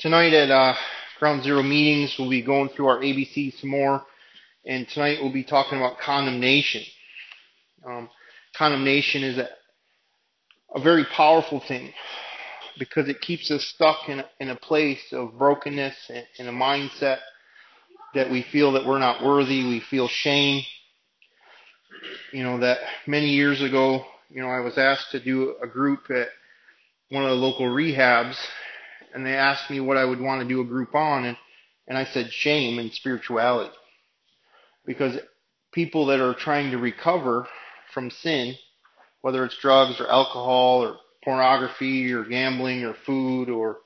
tonight at uh, Ground Zero meetings, we'll be going through our ABC some more, and tonight we'll be talking about condemnation. Um, condemnation is a, a very powerful thing because it keeps us stuck in in a place of brokenness and in a mindset that we feel that we're not worthy. We feel shame. You know that many years ago, you know, I was asked to do a group at one of the local rehabs, and they asked me what I would want to do a group on, and, and I said shame and spirituality. Because people that are trying to recover from sin, whether it's drugs or alcohol or pornography or gambling or food or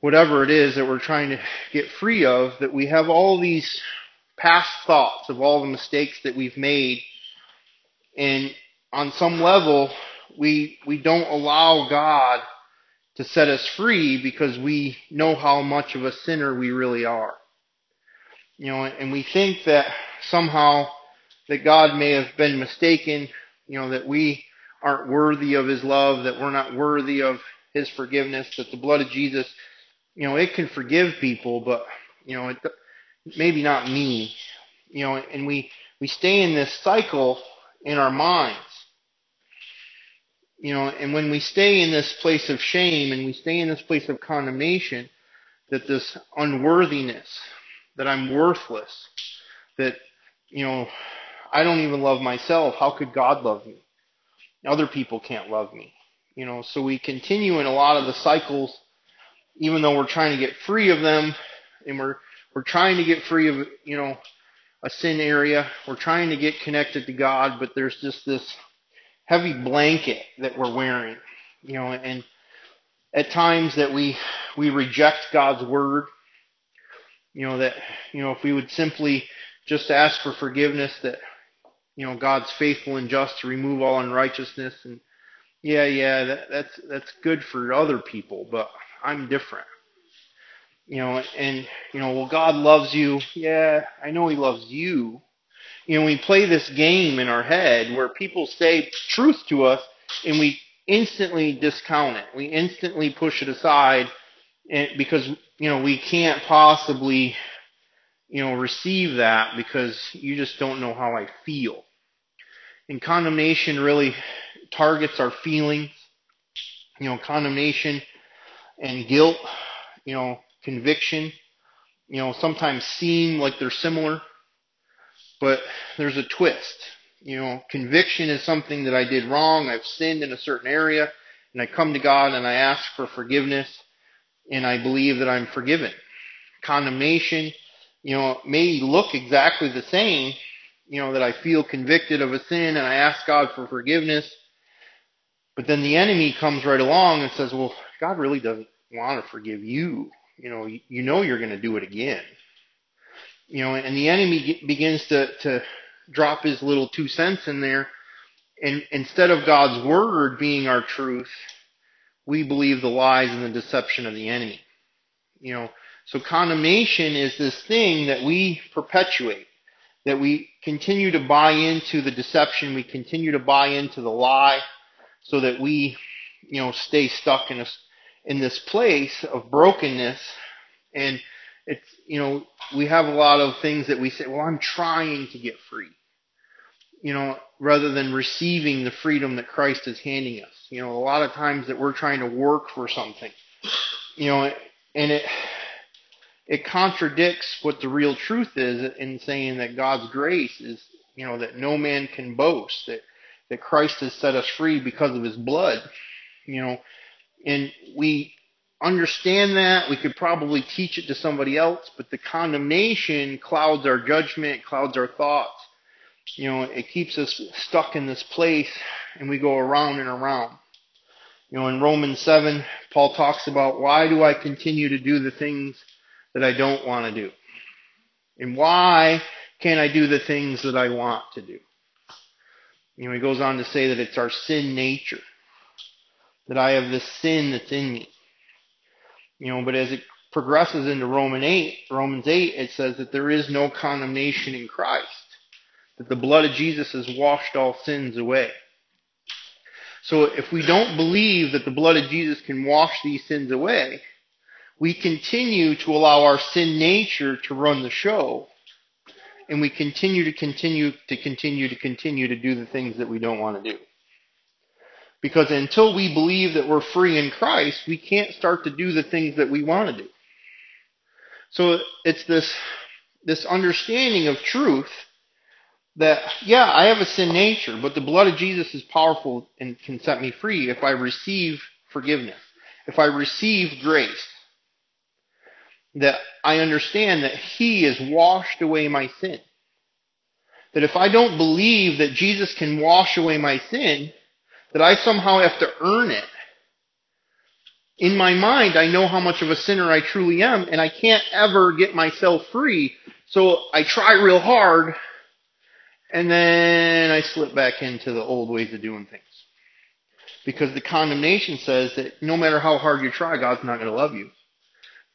whatever it is that we're trying to get free of, that we have all these past thoughts of all the mistakes that we've made. And on some level, we, we don't allow God to set us free because we know how much of a sinner we really are. You know, and we think that somehow that God may have been mistaken, you know, that we aren't worthy of His love, that we're not worthy of His forgiveness, that the blood of Jesus, you know, it can forgive people, but, you know, it, maybe not me, you know, and we, we stay in this cycle in our minds you know, and when we stay in this place of shame and we stay in this place of condemnation, that this unworthiness, that I'm worthless, that, you know, I don't even love myself. How could God love me? Other people can't love me. You know, so we continue in a lot of the cycles, even though we're trying to get free of them, and we're we're trying to get free of, you know, a sin area. We're trying to get connected to God, but there's just this heavy blanket that we're wearing, you know, and at times that we we reject God's word, you know, that you know if we would simply just ask for forgiveness that you know God's faithful and just to remove all unrighteousness and yeah, yeah, that, that's that's good for other people, but I'm different. You know, and you know, well God loves you. Yeah, I know he loves you, you know, we play this game in our head where people say truth to us and we instantly discount it. We instantly push it aside and, because, you know, we can't possibly, you know, receive that because you just don't know how I feel. And condemnation really targets our feelings. You know, condemnation and guilt, you know, conviction, you know, sometimes seem like they're similar but there's a twist. You know, conviction is something that I did wrong. I've sinned in a certain area, and I come to God and I ask for forgiveness, and I believe that I'm forgiven. Condemnation, you know, may look exactly the same, you know, that I feel convicted of a sin and I ask God for forgiveness, but then the enemy comes right along and says, well, God really doesn't want to forgive you. You know, you know you're going to do it again you know, and the enemy begins to, to drop his little two cents in there. And instead of God's word being our truth, we believe the lies and the deception of the enemy. You know, so condemnation is this thing that we perpetuate, that we continue to buy into the deception, we continue to buy into the lie, so that we, you know, stay stuck in a, in this place of brokenness and it's you know we have a lot of things that we say well i'm trying to get free you know rather than receiving the freedom that christ is handing us. You know a lot of times that we're trying to work for something you know and it it contradicts what the real truth is in saying that god's grace is you know that no man can boast that that christ has set us free because of his blood you know. And we understand that. We could probably teach it to somebody else, but the condemnation clouds our judgment, clouds our thoughts. You know, it keeps us stuck in this place and we go around and around. You know, in Romans 7, Paul talks about why do I continue to do the things that I don't want to do? And why can't I do the things that I want to do? You know, he goes on to say that it's our sin nature. That I have this sin that's in me. You know, but as it progresses into Roman 8, Romans 8, it says that there is no condemnation in Christ. That the blood of Jesus has washed all sins away. So if we don't believe that the blood of Jesus can wash these sins away, we continue to allow our sin nature to run the show. And we continue to continue to continue to continue to do the things that we don't want to do. Because until we believe that we're free in Christ, we can't start to do the things that we want to do. So it's this, this understanding of truth that, yeah, I have a sin nature, but the blood of Jesus is powerful and can set me free if I receive forgiveness, if I receive grace. That I understand that He has washed away my sin. That if I don't believe that Jesus can wash away my sin, that I somehow have to earn it. In my mind, I know how much of a sinner I truly am, and I can't ever get myself free. So I try real hard and then I slip back into the old ways of doing things. Because the condemnation says that no matter how hard you try, God's not going to love you.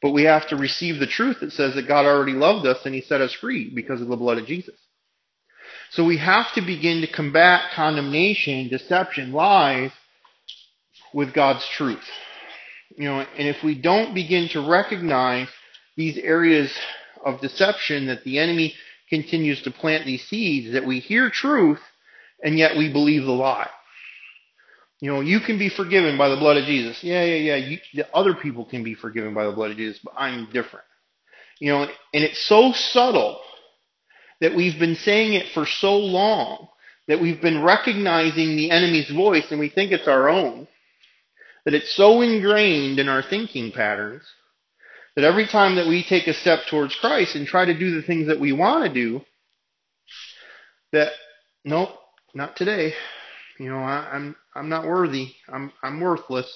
But we have to receive the truth that says that God already loved us and He set us free because of the blood of Jesus. So we have to begin to combat condemnation, deception, lies with God's truth. You know, and if we don't begin to recognize these areas of deception that the enemy continues to plant these seeds that we hear truth and yet we believe the lie. You know, you can be forgiven by the blood of Jesus. Yeah, yeah, yeah. You, the other people can be forgiven by the blood of Jesus, but I'm different. You know, and it's so subtle that we've been saying it for so long that we've been recognizing the enemy's voice and we think it's our own. That it's so ingrained in our thinking patterns that every time that we take a step towards Christ and try to do the things that we want to do, that nope, not today. You know, I, I'm I'm not worthy. I'm I'm worthless.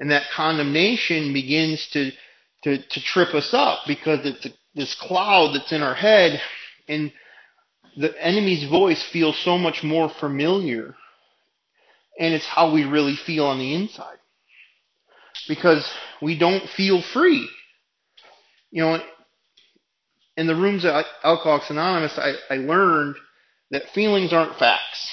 And that condemnation begins to to to trip us up because it's a, this cloud that's in our head, and the enemy's voice feels so much more familiar, and it's how we really feel on the inside because we don't feel free you know, in the rooms at Alcoholics Anonymous, I, I learned that feelings aren't facts.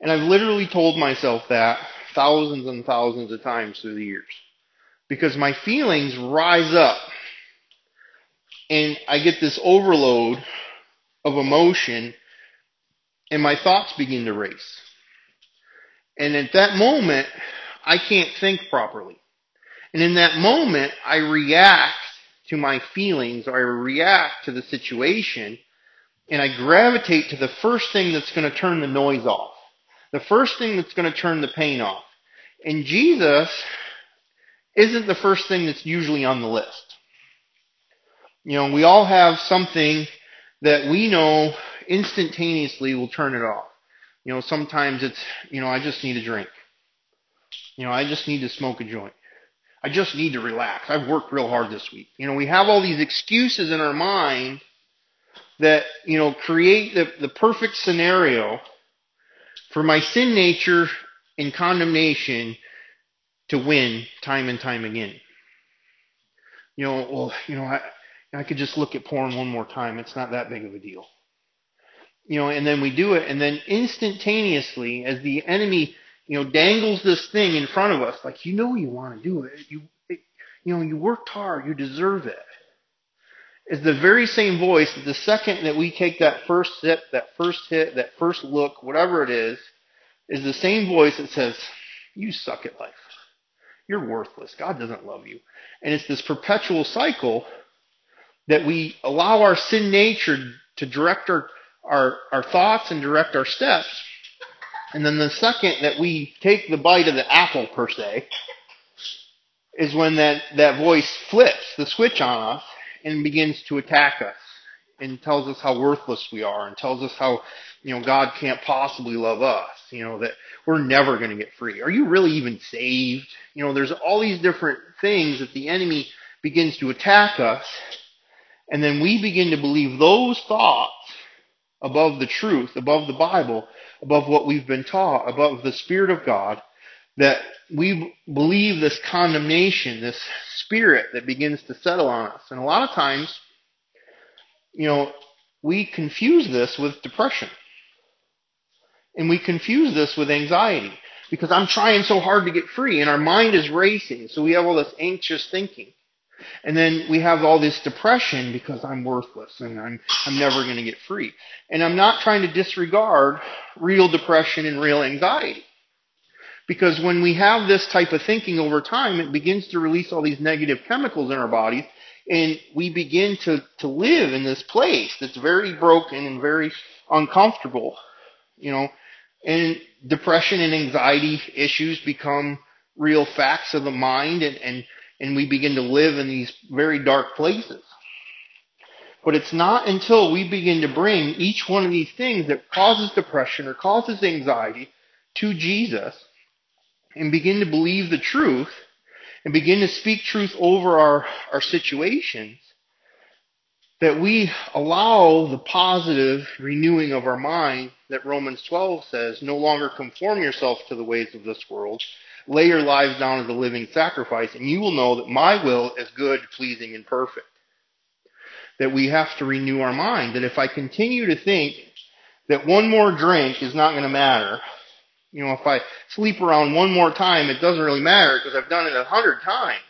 And I've literally told myself that thousands and thousands of times through the years. Because my feelings rise up and I get this overload of emotion and my thoughts begin to race. And at that moment, I can't think properly. And in that moment, I react to my feelings or I react to the situation and I gravitate to the first thing that's going to turn the noise off. The first thing that's going to turn the pain off. And Jesus isn't the first thing that's usually on the list. You know, we all have something that we know instantaneously will turn it off. You know, sometimes it's, you know, I just need a drink. You know, I just need to smoke a joint. I just need to relax. I've worked real hard this week. You know, we have all these excuses in our mind that, you know, create the, the perfect scenario for my sin nature and condemnation to win time and time again. You know, well, you know, I, I could just look at porn one more time. It's not that big of a deal. You know, and then we do it, and then instantaneously, as the enemy you know, dangles this thing in front of us, like you know you want to do it. You, it, you know, you worked hard. You deserve it. Is the very same voice that the second that we take that first sip, that first hit, that first look, whatever it is, is the same voice that says, "You suck at life. You're worthless. God doesn't love you." And it's this perpetual cycle that we allow our sin nature to direct our, our, our thoughts and direct our steps and then the second that we take the bite of the apple, per se, is when that, that voice flips the switch on us and begins to attack us and tells us how worthless we are and tells us how, you know, God can't possibly love us, you know, that we're never going to get free. Are you really even saved? You know, there's all these different things that the enemy begins to attack us. And then we begin to believe those thoughts above the truth, above the Bible, above what we've been taught, above the Spirit of God, that we believe this condemnation, this spirit that begins to settle on us. And a lot of times, you know, we confuse this with depression. And we confuse this with anxiety. because I'm trying so hard to get free and our mind is racing. So we have all this anxious thinking. And then we have all this depression because I'm worthless and I'm, I'm never going to get free. And I'm not trying to disregard real depression and real anxiety. Because when we have this type of thinking over time, it begins to release all these negative chemicals in our bodies and we begin to, to live in this place that's very broken and very uncomfortable, you know, and depression and anxiety issues become real facts of the mind and, and, and we begin to live in these very dark places. But it's not until we begin to bring each one of these things that causes depression or causes anxiety to Jesus and begin to believe the truth and begin to speak truth over our, our situations that we allow the positive renewing of our mind that Romans 12 says, no longer conform yourself to the ways of this world. Lay your lives down as a living sacrifice, and you will know that my will is good, pleasing, and perfect. That we have to renew our mind. That if I continue to think that one more drink is not going to matter, you know, if I sleep around one more time, it doesn't really matter because I've done it a hundred times.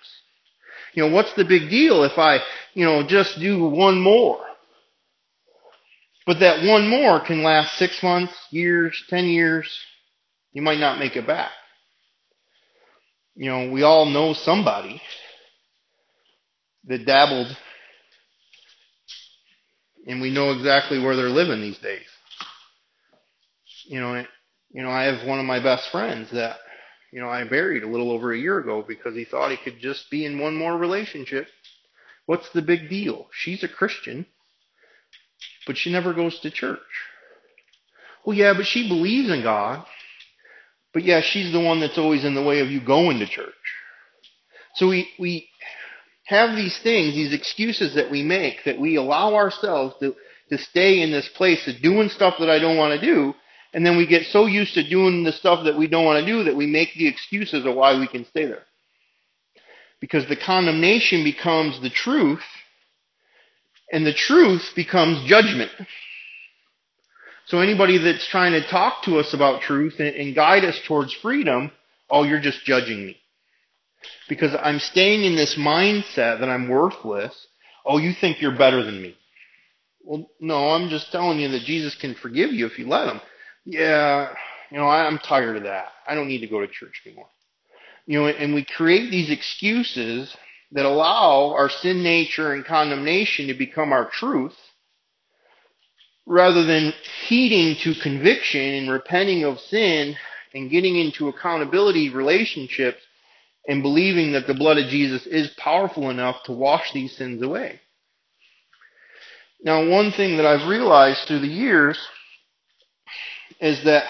You know, what's the big deal if I, you know, just do one more? But that one more can last six months, years, ten years. You might not make it back. You know, we all know somebody that dabbled and we know exactly where they're living these days. You know, you know, I have one of my best friends that you know, I buried a little over a year ago because he thought he could just be in one more relationship. What's the big deal? She's a Christian, but she never goes to church. Well, yeah, but she believes in God. But yeah, she's the one that's always in the way of you going to church. So we, we have these things, these excuses that we make, that we allow ourselves to, to stay in this place of doing stuff that I don't want to do, and then we get so used to doing the stuff that we don't want to do that we make the excuses of why we can stay there. Because the condemnation becomes the truth, and the truth becomes judgment. So anybody that's trying to talk to us about truth and, and guide us towards freedom, oh, you're just judging me. Because I'm staying in this mindset that I'm worthless. Oh, you think you're better than me. Well, no, I'm just telling you that Jesus can forgive you if you let him yeah, you know, I'm tired of that. I don't need to go to church anymore. You know, and we create these excuses that allow our sin nature and condemnation to become our truth rather than heeding to conviction and repenting of sin and getting into accountability relationships and believing that the blood of Jesus is powerful enough to wash these sins away. Now, one thing that I've realized through the years is that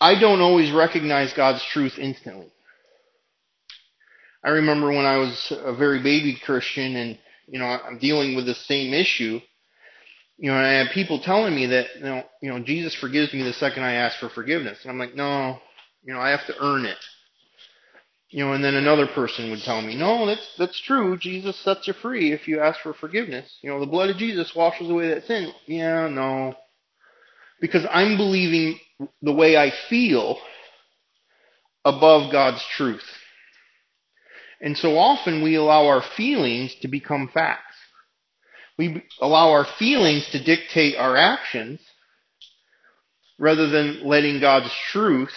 I don't always recognize God's truth instantly. I remember when I was a very baby Christian and, you know, I'm dealing with the same issue, you know, I had people telling me that, you know, you know, Jesus forgives me the second I ask for forgiveness. And I'm like, no, you know, I have to earn it. You know, and then another person would tell me, no, that's, that's true. Jesus sets you free if you ask for forgiveness. You know, the blood of Jesus washes away that sin. Yeah, no, because I'm believing the way I feel above God's truth. And so often we allow our feelings to become facts. We allow our feelings to dictate our actions rather than letting God's truth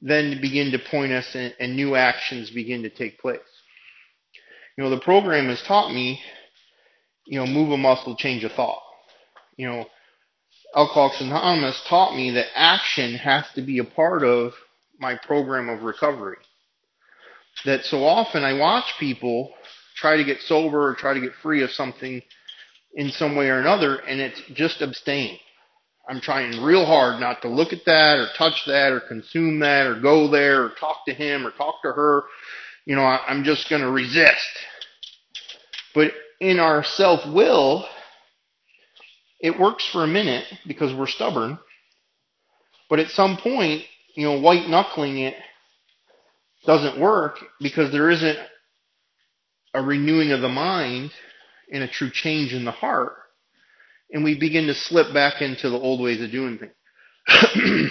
then begin to point us and, and new actions begin to take place. You know, the program has taught me, you know, move a muscle, change a thought. You know, Alcoholics Anonymous taught me that action has to be a part of my program of recovery. That so often I watch people try to get sober or try to get free of something in some way or another, and it's just abstain. I'm trying real hard not to look at that or touch that or consume that or go there or talk to him or talk to her. You know, I'm just going to resist. But in our self will, it works for a minute because we're stubborn. But at some point, you know, white knuckling it doesn't work because there isn't a renewing of the mind and a true change in the heart. And we begin to slip back into the old ways of doing things.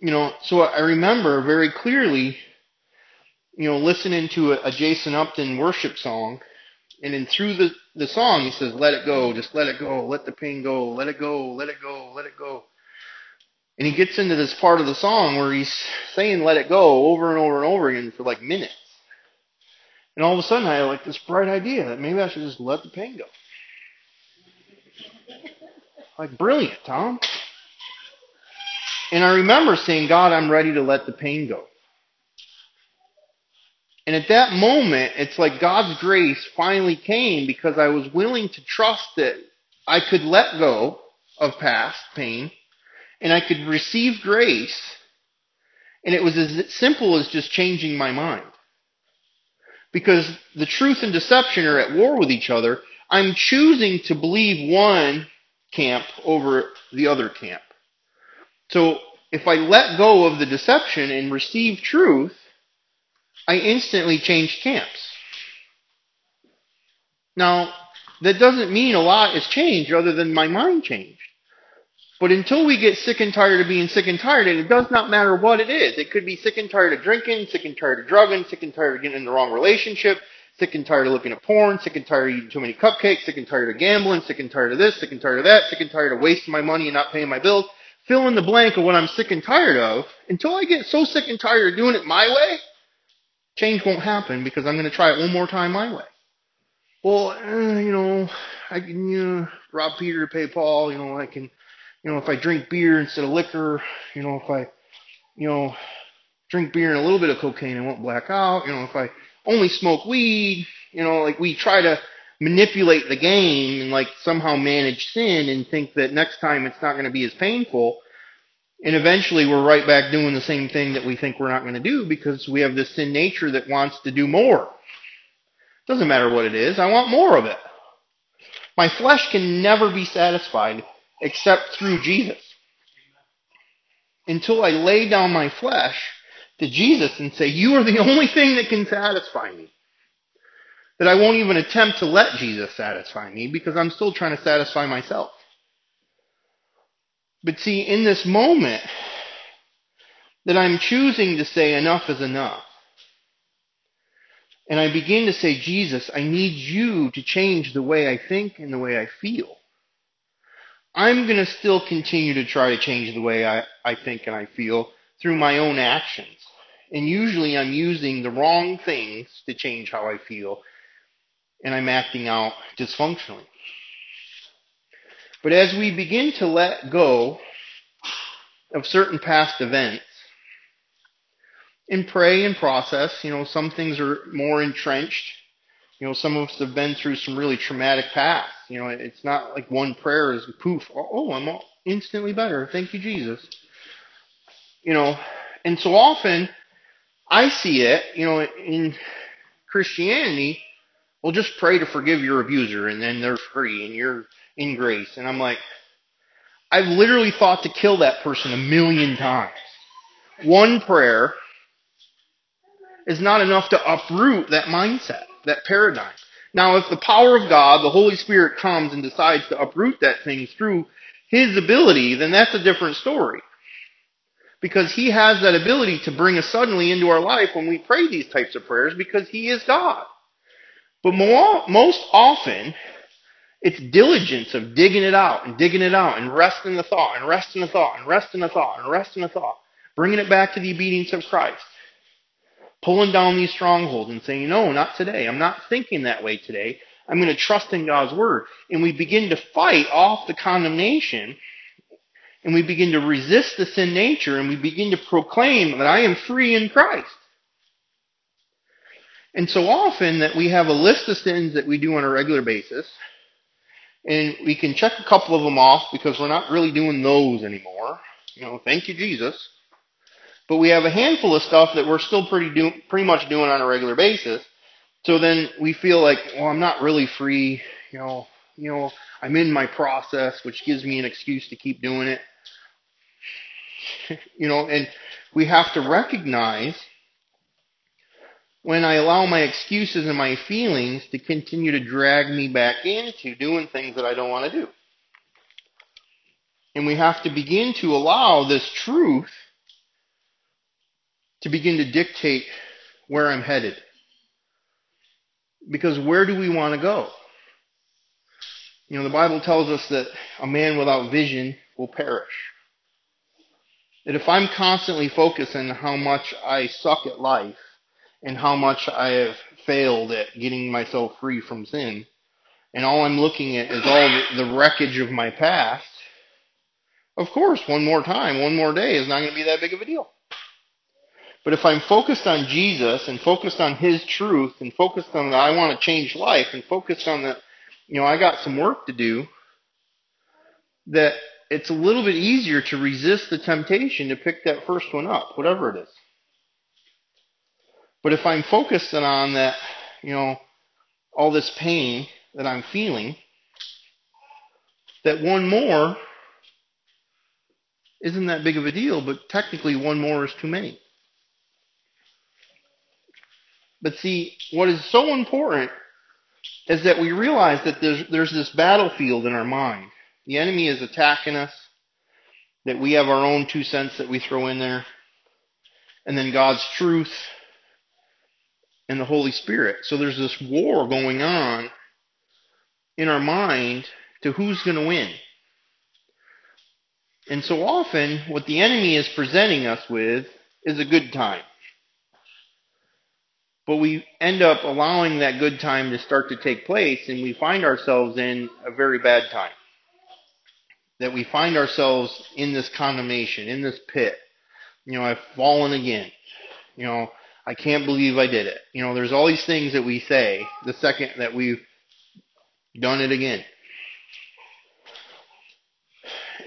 you know, so I remember very clearly, you know, listening to a, a Jason Upton worship song, and then through the, the song, he says, let it go, just let it go, let the pain go, let it go, let it go, let it go. And he gets into this part of the song where he's saying let it go over and over and over again for like minutes. And all of a sudden I had like this bright idea that maybe I should just let the pain go. Like brilliant, Tom. And I remember saying, God, I'm ready to let the pain go. And at that moment, it's like God's grace finally came because I was willing to trust that I could let go of past pain and I could receive grace. And it was as simple as just changing my mind. Because the truth and deception are at war with each other. I'm choosing to believe one camp over the other camp. So if I let go of the deception and receive truth, I instantly change camps. Now, that doesn't mean a lot has changed other than my mind changed. But until we get sick and tired of being sick and tired, and it does not matter what it is, it could be sick and tired of drinking, sick and tired of drugging, sick and tired of getting in the wrong relationship, sick and tired of looking at porn, sick and tired of eating too many cupcakes, sick and tired of gambling, sick and tired of this, sick and tired of that, sick and tired of wasting my money and not paying my bills. Fill in the blank of what I'm sick and tired of. Until I get so sick and tired of doing it my way, change won't happen because I'm going to try it one more time my way. Well, uh, you know, I can you rob Peter to pay Paul. You know, I can you know, if I drink beer instead of liquor, you know, if I, you know, drink beer and a little bit of cocaine, I won't black out. You know, if I only smoke weed, you know, like we try to manipulate the game and like somehow manage sin and think that next time it's not going to be as painful. And eventually we're right back doing the same thing that we think we're not going to do because we have this sin nature that wants to do more. Doesn't matter what it is. I want more of it. My flesh can never be satisfied except through Jesus. Until I lay down my flesh to Jesus and say, You are the only thing that can satisfy me. That I won't even attempt to let Jesus satisfy me because I'm still trying to satisfy myself. But see, in this moment, that I'm choosing to say enough is enough. And I begin to say, Jesus, I need you to change the way I think and the way I feel. I'm going to still continue to try to change the way I, I think and I feel through my own actions. And usually I'm using the wrong things to change how I feel, and I'm acting out dysfunctionally. But as we begin to let go of certain past events and pray and process, you know, some things are more entrenched you know, some of us have been through some really traumatic paths. You know, it's not like one prayer is poof, oh, oh, I'm all instantly better. Thank you, Jesus. You know, and so often I see it, you know, in Christianity, well, just pray to forgive your abuser and then they're free and you're in grace. And I'm like, I've literally thought to kill that person a million times. One prayer is not enough to uproot that mindset that paradigm. Now, if the power of God, the Holy Spirit comes and decides to uproot that thing through His ability, then that's a different story. Because He has that ability to bring us suddenly into our life when we pray these types of prayers because He is God. But more, most often, it's diligence of digging it out and digging it out and resting the thought and resting the thought and resting the thought and resting the thought. Bringing it back to the obedience of Christ pulling down these strongholds and saying, no, not today. I'm not thinking that way today. I'm going to trust in God's word. And we begin to fight off the condemnation and we begin to resist the sin nature and we begin to proclaim that I am free in Christ. And so often that we have a list of sins that we do on a regular basis and we can check a couple of them off because we're not really doing those anymore. You know, thank you, Jesus. But we have a handful of stuff that we're still pretty do, pretty much doing on a regular basis. So then we feel like, well, I'm not really free. You know, you know, I'm in my process, which gives me an excuse to keep doing it. you know, and we have to recognize when I allow my excuses and my feelings to continue to drag me back into doing things that I don't want to do. And we have to begin to allow this truth to begin to dictate where I'm headed. Because where do we want to go? You know, the Bible tells us that a man without vision will perish. That if I'm constantly focused on how much I suck at life and how much I have failed at getting myself free from sin, and all I'm looking at is all the, wreckage of my past, of course, one more time, one more day is not going to be that big of a deal. But if I'm focused on Jesus and focused on His truth and focused on that I want to change life and focused on that, you know, I got some work to do, that it's a little bit easier to resist the temptation to pick that first one up, whatever it is. But if I'm focused on that, you know, all this pain that I'm feeling, that one more isn't that big of a deal, but technically one more is too many. But see, what is so important is that we realize that there's, there's this battlefield in our mind. The enemy is attacking us, that we have our own two cents that we throw in there, and then God's truth and the Holy Spirit. So there's this war going on in our mind to who's going to win. And so often, what the enemy is presenting us with is a good time. But we end up allowing that good time to start to take place, and we find ourselves in a very bad time. That we find ourselves in this condemnation, in this pit. You know, I've fallen again. You know, I can't believe I did it. You know, there's all these things that we say the second that we've done it again.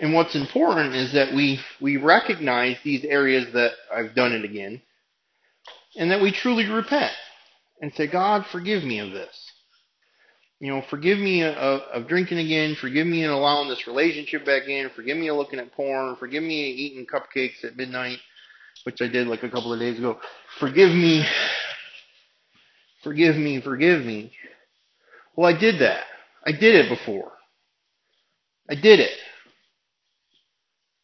And what's important is that we, we recognize these areas that I've done it again and that we truly repent and say, God, forgive me of this. You know, forgive me of, of drinking again. Forgive me in allowing this relationship back in. Forgive me of looking at porn. Forgive me of eating cupcakes at midnight, which I did like a couple of days ago. Forgive me. Forgive me. Forgive me. Well, I did that. I did it before. I did it.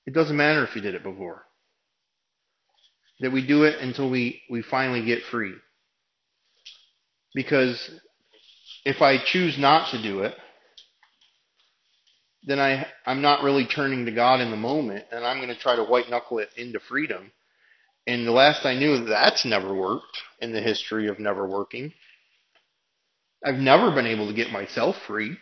It doesn't matter if you did it before that we do it until we, we finally get free. Because if I choose not to do it, then I, I'm not really turning to God in the moment, and I'm going to try to white knuckle it into freedom. And the last I knew, that's never worked in the history of never working. I've never been able to get myself free.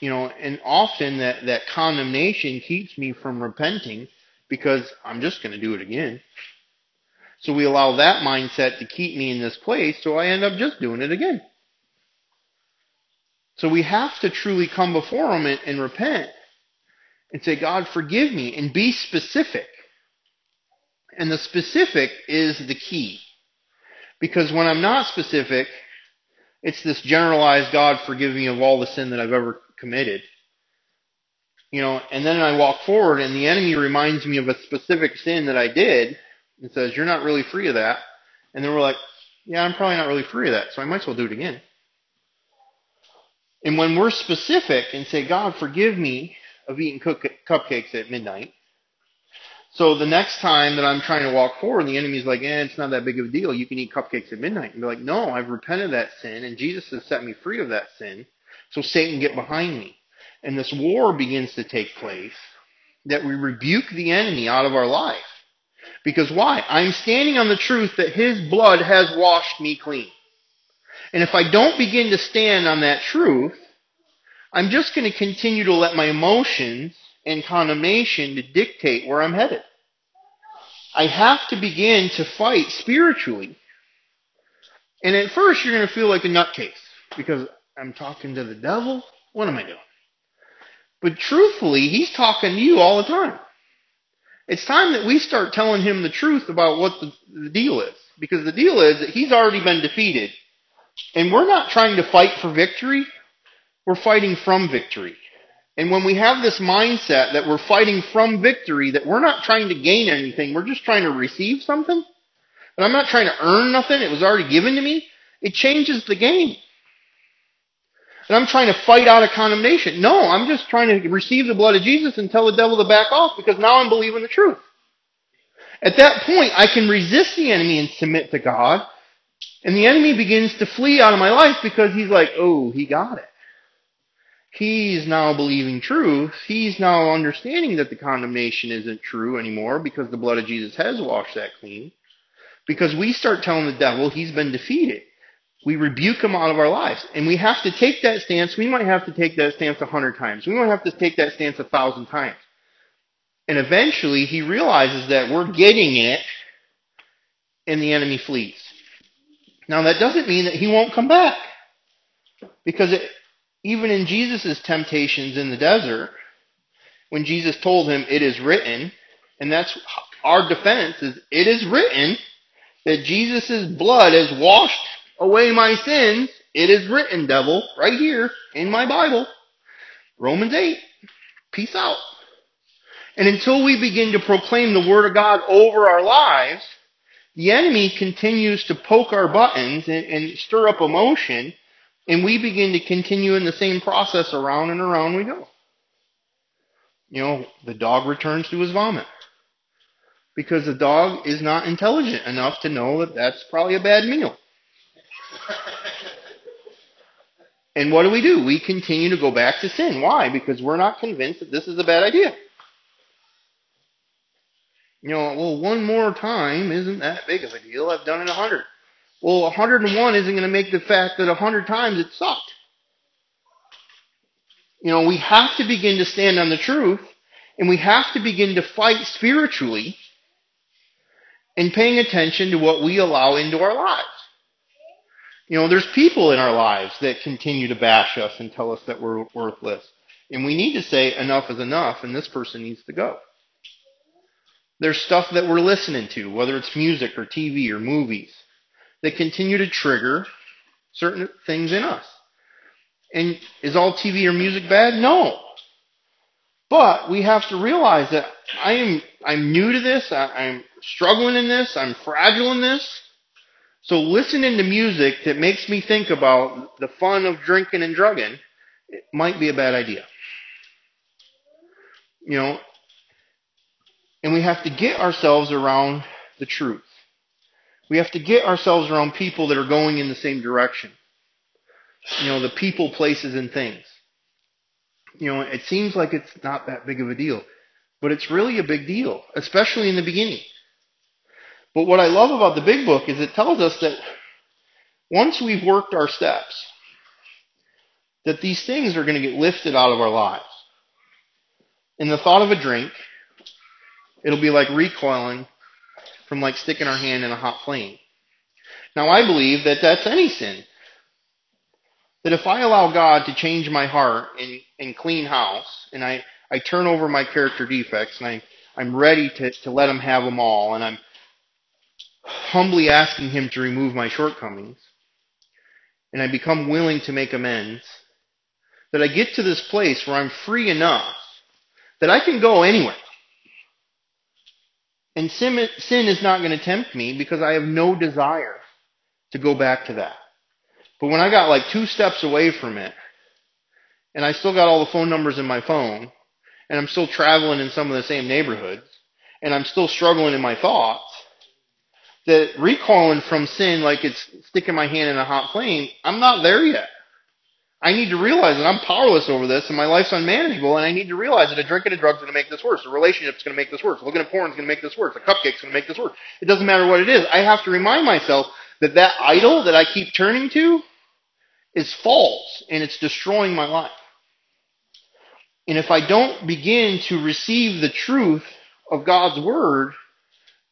You know, and often that, that condemnation keeps me from repenting because I'm just going to do it again. So we allow that mindset to keep me in this place, so I end up just doing it again. So we have to truly come before Him and, and repent and say, God, forgive me, and be specific. And the specific is the key. Because when I'm not specific, it's this generalized, God, forgive me of all the sin that I've ever committed you know, and then I walk forward and the enemy reminds me of a specific sin that I did and says, you're not really free of that. And then we're like, yeah, I'm probably not really free of that, so I might as well do it again. And when we're specific and say, God, forgive me of eating cupcakes at midnight, so the next time that I'm trying to walk forward, the enemy's like, eh, it's not that big of a deal. You can eat cupcakes at midnight. And be like, no, I've repented of that sin, and Jesus has set me free of that sin. So Satan, get behind me and this war begins to take place, that we rebuke the enemy out of our life. Because why? I'm standing on the truth that his blood has washed me clean. And if I don't begin to stand on that truth, I'm just going to continue to let my emotions and condemnation to dictate where I'm headed. I have to begin to fight spiritually. And at first you're going to feel like a nutcase because I'm talking to the devil. What am I doing? But truthfully, he's talking to you all the time. It's time that we start telling him the truth about what the, the deal is. Because the deal is that he's already been defeated. And we're not trying to fight for victory. We're fighting from victory. And when we have this mindset that we're fighting from victory, that we're not trying to gain anything, we're just trying to receive something, and I'm not trying to earn nothing, it was already given to me, it changes the game and I'm trying to fight out of condemnation. No, I'm just trying to receive the blood of Jesus and tell the devil to back off because now I'm believing the truth. At that point, I can resist the enemy and submit to God. And the enemy begins to flee out of my life because he's like, oh, he got it. He's now believing truth. He's now understanding that the condemnation isn't true anymore because the blood of Jesus has washed that clean. Because we start telling the devil he's been defeated. We rebuke him out of our lives. And we have to take that stance. We might have to take that stance a hundred times. We might have to take that stance a thousand times. And eventually he realizes that we're getting it and the enemy flees. Now that doesn't mean that he won't come back. Because it, even in Jesus' temptations in the desert, when Jesus told him, it is written, and that's our defense is, it is written that Jesus' blood has washed away my sins. It is written, devil, right here in my Bible. Romans 8. Peace out. And until we begin to proclaim the Word of God over our lives, the enemy continues to poke our buttons and, and stir up emotion, and we begin to continue in the same process around and around we go. You know, the dog returns to his vomit. Because the dog is not intelligent enough to know that that's probably a bad meal. and what do we do? We continue to go back to sin. Why? Because we're not convinced that this is a bad idea. You know, well, one more time isn't that big of a deal. I've done it a hundred. Well, 101 isn't going to make the fact that a hundred times it sucked. You know, we have to begin to stand on the truth, and we have to begin to fight spiritually and paying attention to what we allow into our lives. You know, there's people in our lives that continue to bash us and tell us that we're worthless. And we need to say enough is enough and this person needs to go. There's stuff that we're listening to, whether it's music or TV or movies, that continue to trigger certain things in us. And is all TV or music bad? No. But we have to realize that I am I'm new to this. I, am struggling in this. I'm fragile in this. So listening to music that makes me think about the fun of drinking and drugging it might be a bad idea. You know, and we have to get ourselves around the truth. We have to get ourselves around people that are going in the same direction. You know, the people, places, and things you know, it seems like it's not that big of a deal. But it's really a big deal, especially in the beginning. But what I love about the big book is it tells us that once we've worked our steps, that these things are going to get lifted out of our lives. In the thought of a drink, it'll be like recoiling from like sticking our hand in a hot flame. Now I believe that that's any sin. That if I allow God to change my heart and, and clean house, and I, I turn over my character defects, and I, I'm ready to, to let Him have them all, and I'm humbly asking Him to remove my shortcomings, and I become willing to make amends, that I get to this place where I'm free enough that I can go anywhere. And sin, sin is not going to tempt me because I have no desire to go back to that. But when I got like two steps away from it, and I still got all the phone numbers in my phone, and I'm still traveling in some of the same neighborhoods, and I'm still struggling in my thoughts, that recalling from sin like it's sticking my hand in a hot flame, I'm not there yet. I need to realize that I'm powerless over this and my life's unmanageable and I need to realize that a drink and a drug's gonna make this worse. A relationship's gonna make this worse. Looking at porn's gonna make this worse. A cupcake's gonna make this worse. It doesn't matter what it is. I have to remind myself that that idol that I keep turning to is false and it's destroying my life. And if I don't begin to receive the truth of God's word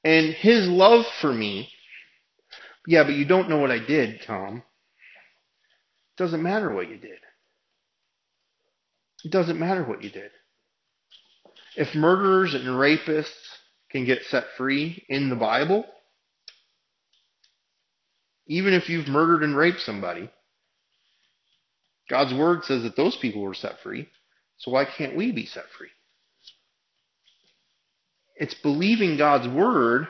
and his love for me, yeah, but you don't know what I did, Tom. It doesn't matter what you did. It doesn't matter what you did. If murderers and rapists can get set free in the Bible, even if you've murdered and raped somebody, God's word says that those people were set free. So why can't we be set free? It's believing God's word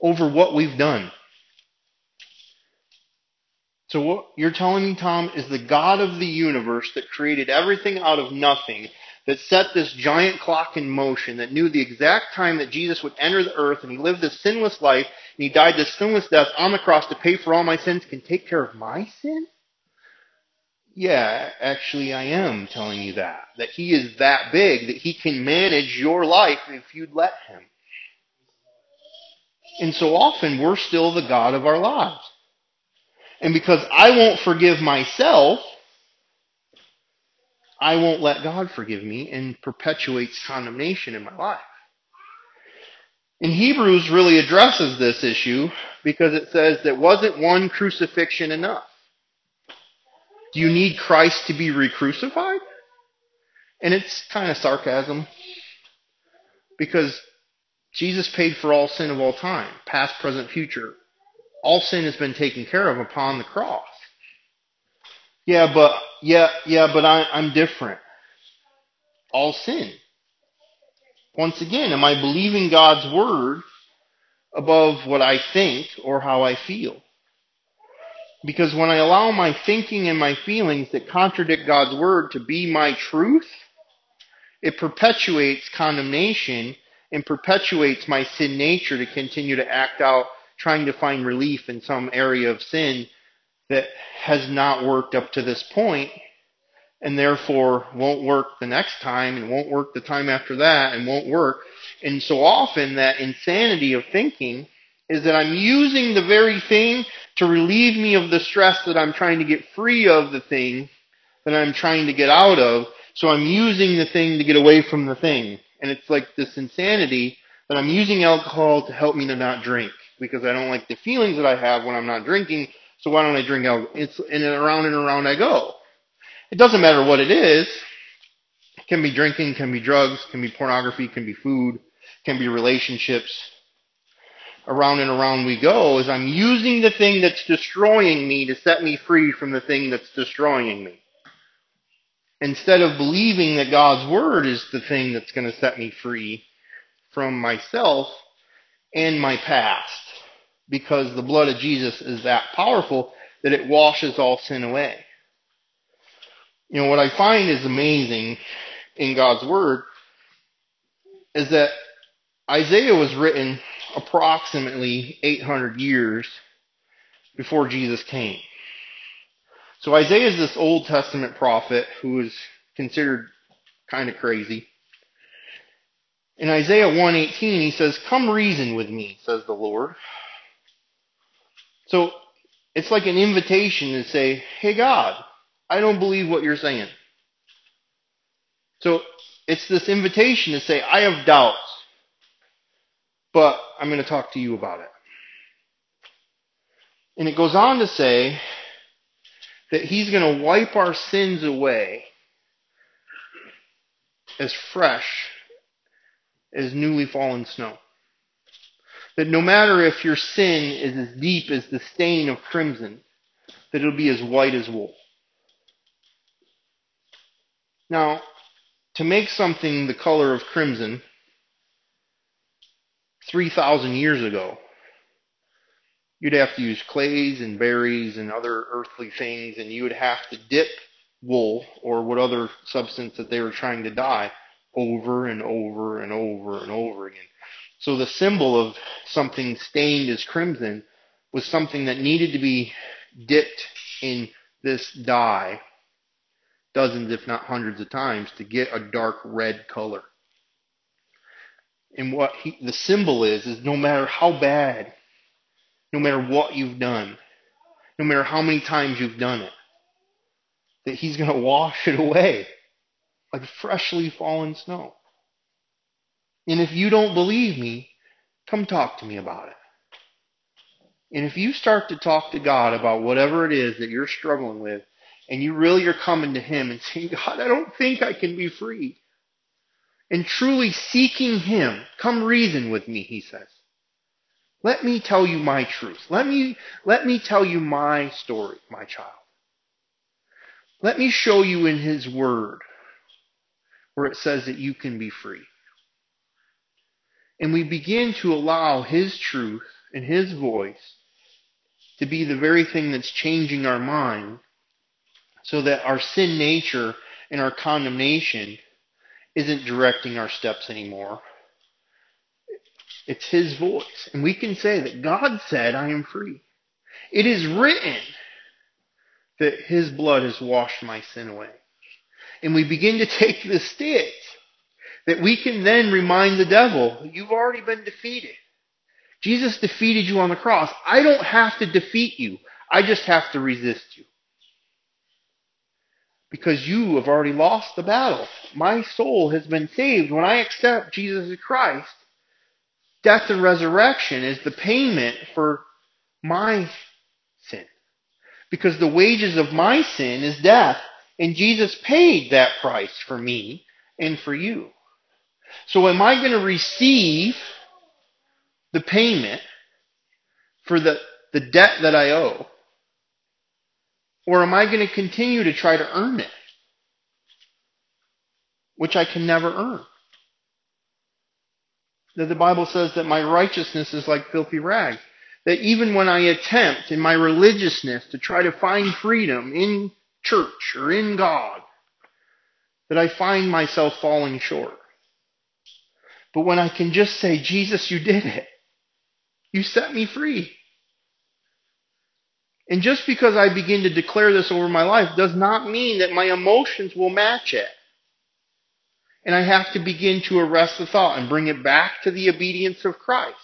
over what we've done. So what you're telling me, Tom, is the God of the universe that created everything out of nothing, that set this giant clock in motion, that knew the exact time that Jesus would enter the earth and he lived this sinless life and he died this sinless death on the cross to pay for all my sins, can take care of my sin? Yeah, actually I am telling you that. That he is that big, that he can manage your life if you'd let him. And so often we're still the God of our lives. And because I won't forgive myself, I won't let God forgive me and perpetuates condemnation in my life. And Hebrews really addresses this issue because it says that wasn't one crucifixion enough? Do you need Christ to be re-crucified? And it's kind of sarcasm because Jesus paid for all sin of all time, past, present, future. All sin has been taken care of upon the cross. Yeah, but yeah, yeah, but I, I'm different. All sin. Once again, am I believing God's word above what I think or how I feel? Because when I allow my thinking and my feelings that contradict God's word to be my truth, it perpetuates condemnation and perpetuates my sin nature to continue to act out, trying to find relief in some area of sin that has not worked up to this point and therefore won't work the next time and won't work the time after that and won't work. And so often that insanity of thinking is that I'm using the very thing to relieve me of the stress that I'm trying to get free of the thing that I'm trying to get out of. So I'm using the thing to get away from the thing. And it's like this insanity that I'm using alcohol to help me to not drink because I don't like the feelings that I have when I'm not drinking. So why don't I drink alcohol? It's and around and around I go. It doesn't matter what it is. It can be drinking, can be drugs, can be pornography, can be food, can be relationships. Around and around we go as I'm using the thing that's destroying me to set me free from the thing that's destroying me. Instead of believing that God's Word is the thing that's going to set me free from myself and my past. Because the blood of Jesus is that powerful that it washes all sin away. You know, what I find is amazing in God's Word is that Isaiah was written approximately 800 years before Jesus came. So Isaiah is this Old Testament prophet who is considered kind of crazy. In Isaiah 118 he says, "Come reason with me," says the Lord. So it's like an invitation to say, "Hey God, I don't believe what you're saying." So it's this invitation to say, "I have doubts, but I'm going to talk to you about it." And it goes on to say that he's going to wipe our sins away as fresh as newly fallen snow. That no matter if your sin is as deep as the stain of crimson, that it'll be as white as wool. Now, to make something the color of crimson 3,000 years ago, you'd have to use clays and berries and other earthly things, and you would have to dip wool or what other substance that they were trying to dye over and over and over and over again. So the symbol of something stained as crimson was something that needed to be dipped in this dye dozens, if not hundreds of times to get a dark red color. And what he, the symbol is, is no matter how bad, no matter what you've done, no matter how many times you've done it, that he's going to wash it away like freshly fallen snow. And if you don't believe me, come talk to me about it. And if you start to talk to God about whatever it is that you're struggling with, and you really are coming to Him and saying, God, I don't think I can be free. And truly seeking Him, come reason with me, He says. Let me tell you my truth. Let me, let me tell you my story, my child. Let me show you in His Word where it says that you can be free. And we begin to allow His truth and His voice to be the very thing that's changing our mind so that our sin nature and our condemnation isn't directing our steps anymore. It's His voice. And we can say that God said, I am free. It is written that His blood has washed my sin away. And we begin to take the stance that we can then remind the devil, you've already been defeated. Jesus defeated you on the cross. I don't have to defeat you. I just have to resist you. Because you have already lost the battle. My soul has been saved. When I accept Jesus Christ, death and resurrection is the payment for my sin. Because the wages of my sin is death. And Jesus paid that price for me and for you. So am I going to receive the payment for the, the debt that I owe? Or am I going to continue to try to earn it? Which I can never earn. That the Bible says that my righteousness is like filthy rags. That even when I attempt in my religiousness to try to find freedom in church or in God, that I find myself falling short. But when I can just say, Jesus, you did it. You set me free. And just because I begin to declare this over my life does not mean that my emotions will match it. And I have to begin to arrest the thought and bring it back to the obedience of Christ.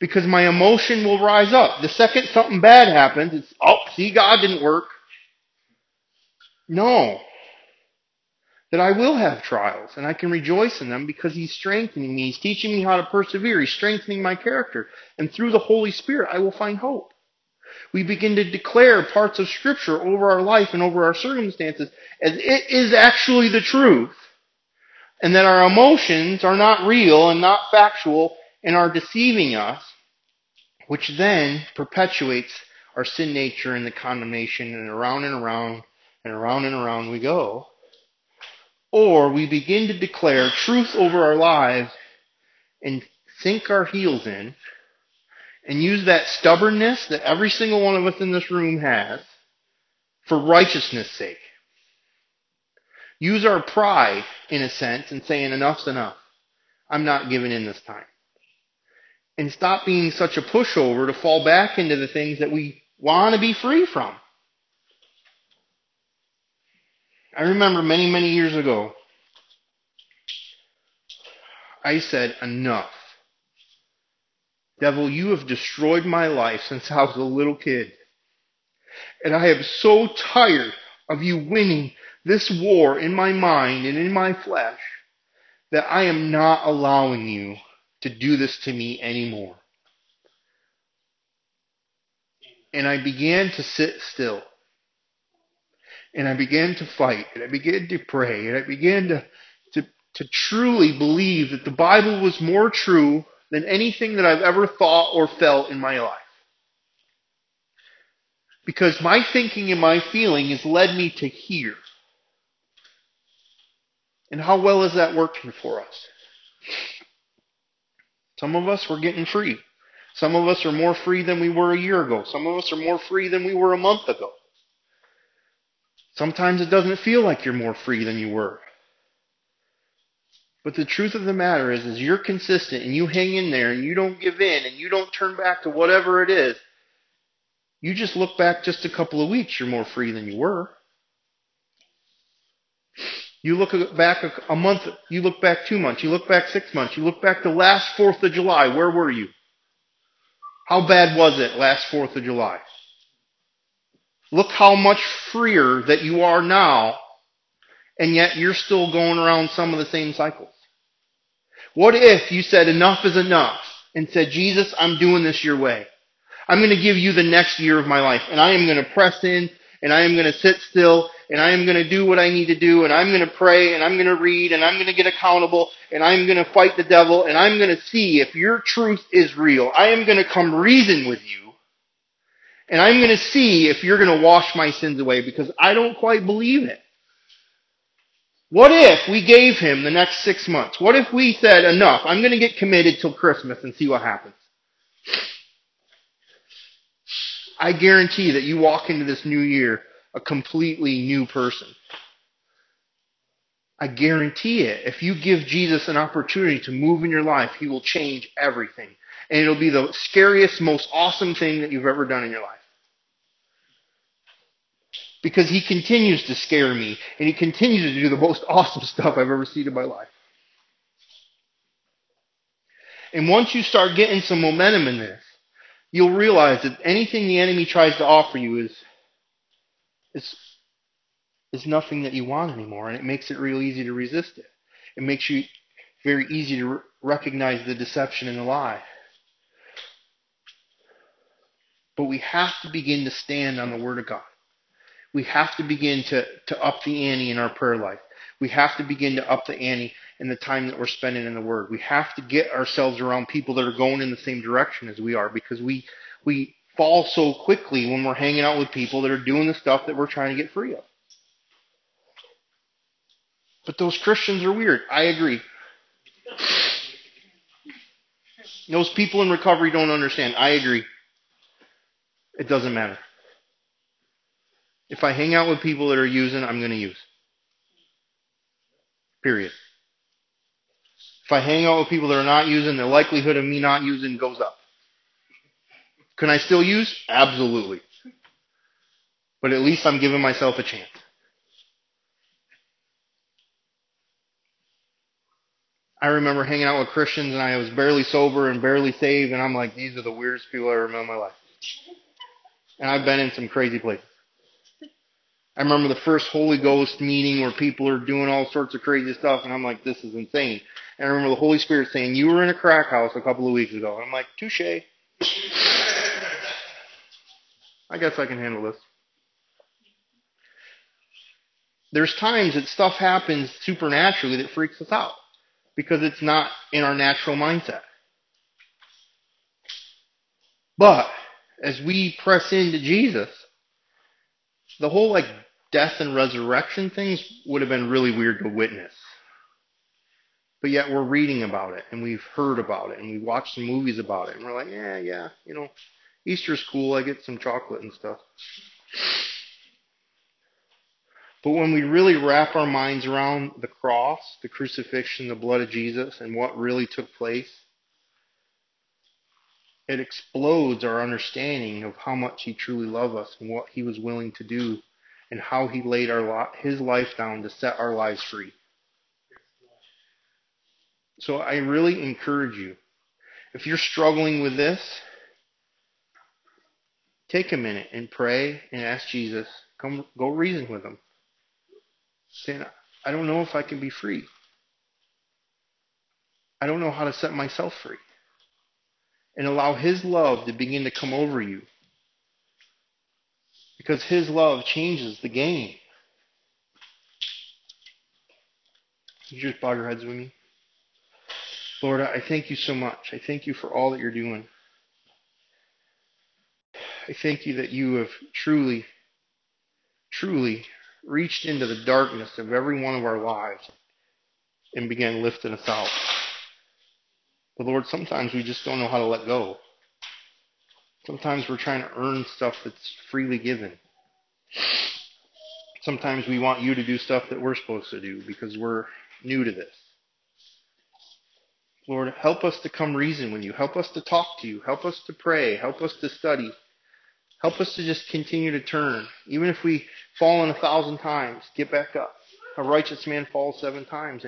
Because my emotion will rise up. The second something bad happens, it's, oh, see, God didn't work. No. That I will have trials and I can rejoice in them because He's strengthening me. He's teaching me how to persevere. He's strengthening my character. And through the Holy Spirit, I will find hope. We begin to declare parts of Scripture over our life and over our circumstances as it is actually the truth. And that our emotions are not real and not factual and are deceiving us, which then perpetuates our sin nature and the condemnation and around and around and around and around we go. Or we begin to declare truth over our lives and sink our heels in and use that stubbornness that every single one of us in this room has for righteousness' sake. Use our pride, in a sense, and saying enough's enough. I'm not giving in this time. And stop being such a pushover to fall back into the things that we want to be free from. I remember many, many years ago, I said, enough. Devil, you have destroyed my life since I was a little kid. And I am so tired of you winning this war in my mind and in my flesh that I am not allowing you to do this to me anymore. And I began to sit still. And I began to fight. And I began to pray. And I began to, to, to truly believe that the Bible was more true than anything that I've ever thought or felt in my life. Because my thinking and my feeling has led me to here. And how well is that working for us? Some of us, we're getting free. Some of us are more free than we were a year ago. Some of us are more free than we were a month ago. Sometimes it doesn't feel like you're more free than you were. But the truth of the matter is, is you're consistent and you hang in there and you don't give in and you don't turn back to whatever it is. You just look back just a couple of weeks, you're more free than you were. You look back a month, you look back two months, you look back six months, you look back to last 4th of July, where were you? How bad was it last 4th of July? Look how much freer that you are now, and yet you're still going around some of the same cycles. What if you said enough is enough and said, Jesus, I'm doing this your way. I'm going to give you the next year of my life and I am going to press in and I am going to sit still and I am going to do what I need to do and I'm going to pray and I'm going to read and I'm going to get accountable and I'm going to fight the devil and I'm going to see if your truth is real. I am going to come reason with you and I'm going to see if you're going to wash my sins away because I don't quite believe it. What if we gave him the next six months? What if we said, enough, I'm going to get committed till Christmas and see what happens? I guarantee that you walk into this new year a completely new person. I guarantee it. If you give Jesus an opportunity to move in your life, he will change everything. And it'll be the scariest, most awesome thing that you've ever done in your life. Because he continues to scare me, and he continues to do the most awesome stuff I've ever seen in my life. And once you start getting some momentum in this, you'll realize that anything the enemy tries to offer you is, is, is nothing that you want anymore, and it makes it real easy to resist it. It makes you very easy to recognize the deception and the lie. But we have to begin to stand on the Word of God. We have to begin to, to up the ante in our prayer life. We have to begin to up the ante in the time that we're spending in the Word. We have to get ourselves around people that are going in the same direction as we are because we, we fall so quickly when we're hanging out with people that are doing the stuff that we're trying to get free of. But those Christians are weird. I agree. Those people in recovery don't understand. I agree. It doesn't matter. If I hang out with people that are using, I'm going to use. Period. If I hang out with people that are not using, the likelihood of me not using goes up. Can I still use? Absolutely. But at least I'm giving myself a chance. I remember hanging out with Christians and I was barely sober and barely saved and I'm like, these are the weirdest people I ever met in my life. And I've been in some crazy places. I remember the first Holy Ghost meeting where people are doing all sorts of crazy stuff and I'm like, this is insane. And I remember the Holy Spirit saying, you were in a crack house a couple of weeks ago. And I'm like, touche. I guess I can handle this. There's times that stuff happens supernaturally that freaks us out because it's not in our natural mindset. But as we press into Jesus, the whole like death and resurrection things would have been really weird to witness. But yet we're reading about it and we've heard about it and we watched some movies about it and we're like, yeah, yeah, you know, Easter's cool. I get some chocolate and stuff. But when we really wrap our minds around the cross, the crucifixion, the blood of Jesus, and what really took place, it explodes our understanding of how much He truly loved us and what He was willing to do and how He laid our His life down to set our lives free. So I really encourage you, if you're struggling with this, take a minute and pray and ask Jesus, come go reason with him saying, I don't know if I can be free. I don't know how to set myself free. And allow His love to begin to come over you. Because His love changes the game. You just bow your heads with me. Lord, I thank you so much. I thank you for all that you're doing. I thank you that you have truly, truly reached into the darkness of every one of our lives and began lifting us out. But Lord, sometimes we just don't know how to let go. Sometimes we're trying to earn stuff that's freely given. Sometimes we want you to do stuff that we're supposed to do because we're new to this. Lord, help us to come reason with you. Help us to talk to you. Help us to pray. Help us to study. Help us to just continue to turn. Even if we fall in a thousand times, get back up. A righteous man falls seven times.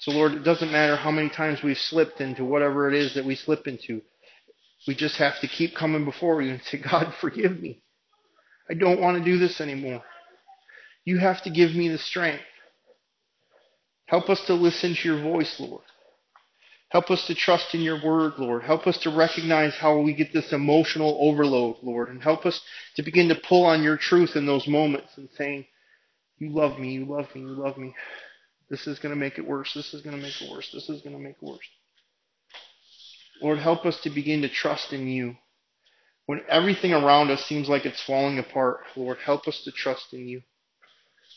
So, Lord, it doesn't matter how many times we've slipped into whatever it is that we slip into. We just have to keep coming before you and say, God, forgive me. I don't want to do this anymore. You have to give me the strength. Help us to listen to your voice, Lord. Help us to trust in your word, Lord. Help us to recognize how we get this emotional overload, Lord. And help us to begin to pull on your truth in those moments and saying, You love me, you love me, you love me. This is going to make it worse. This is going to make it worse. This is going to make it worse. Lord, help us to begin to trust in you. When everything around us seems like it's falling apart, Lord, help us to trust in you.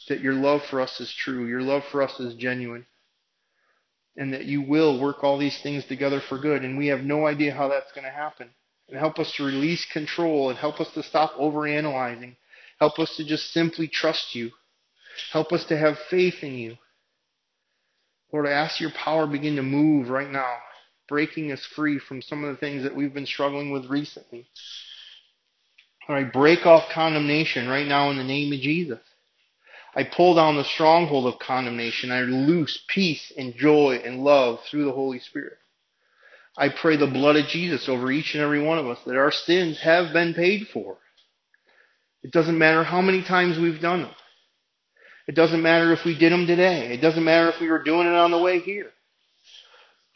That your love for us is true. Your love for us is genuine and that you will work all these things together for good. And we have no idea how that's going to happen. And help us to release control and help us to stop overanalyzing. Help us to just simply trust you. Help us to have faith in you. Lord, I ask your power begin to move right now, breaking us free from some of the things that we've been struggling with recently. Lord, I break off condemnation right now in the name of Jesus. I pull down the stronghold of condemnation. I loose peace and joy and love through the Holy Spirit. I pray the blood of Jesus over each and every one of us that our sins have been paid for. It doesn't matter how many times we've done them. It doesn't matter if we did them today. It doesn't matter if we were doing it on the way here.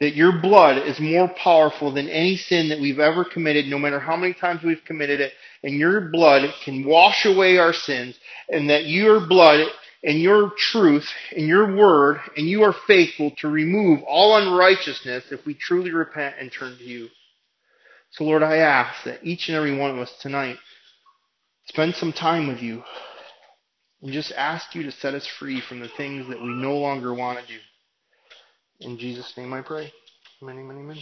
That your blood is more powerful than any sin that we've ever committed, no matter how many times we've committed it. And your blood can wash away our sins. And that your blood and your truth and your word and you are faithful to remove all unrighteousness if we truly repent and turn to you. So Lord, I ask that each and every one of us tonight spend some time with you and just ask you to set us free from the things that we no longer want to do. In Jesus' name I pray. Amen, amen, amen.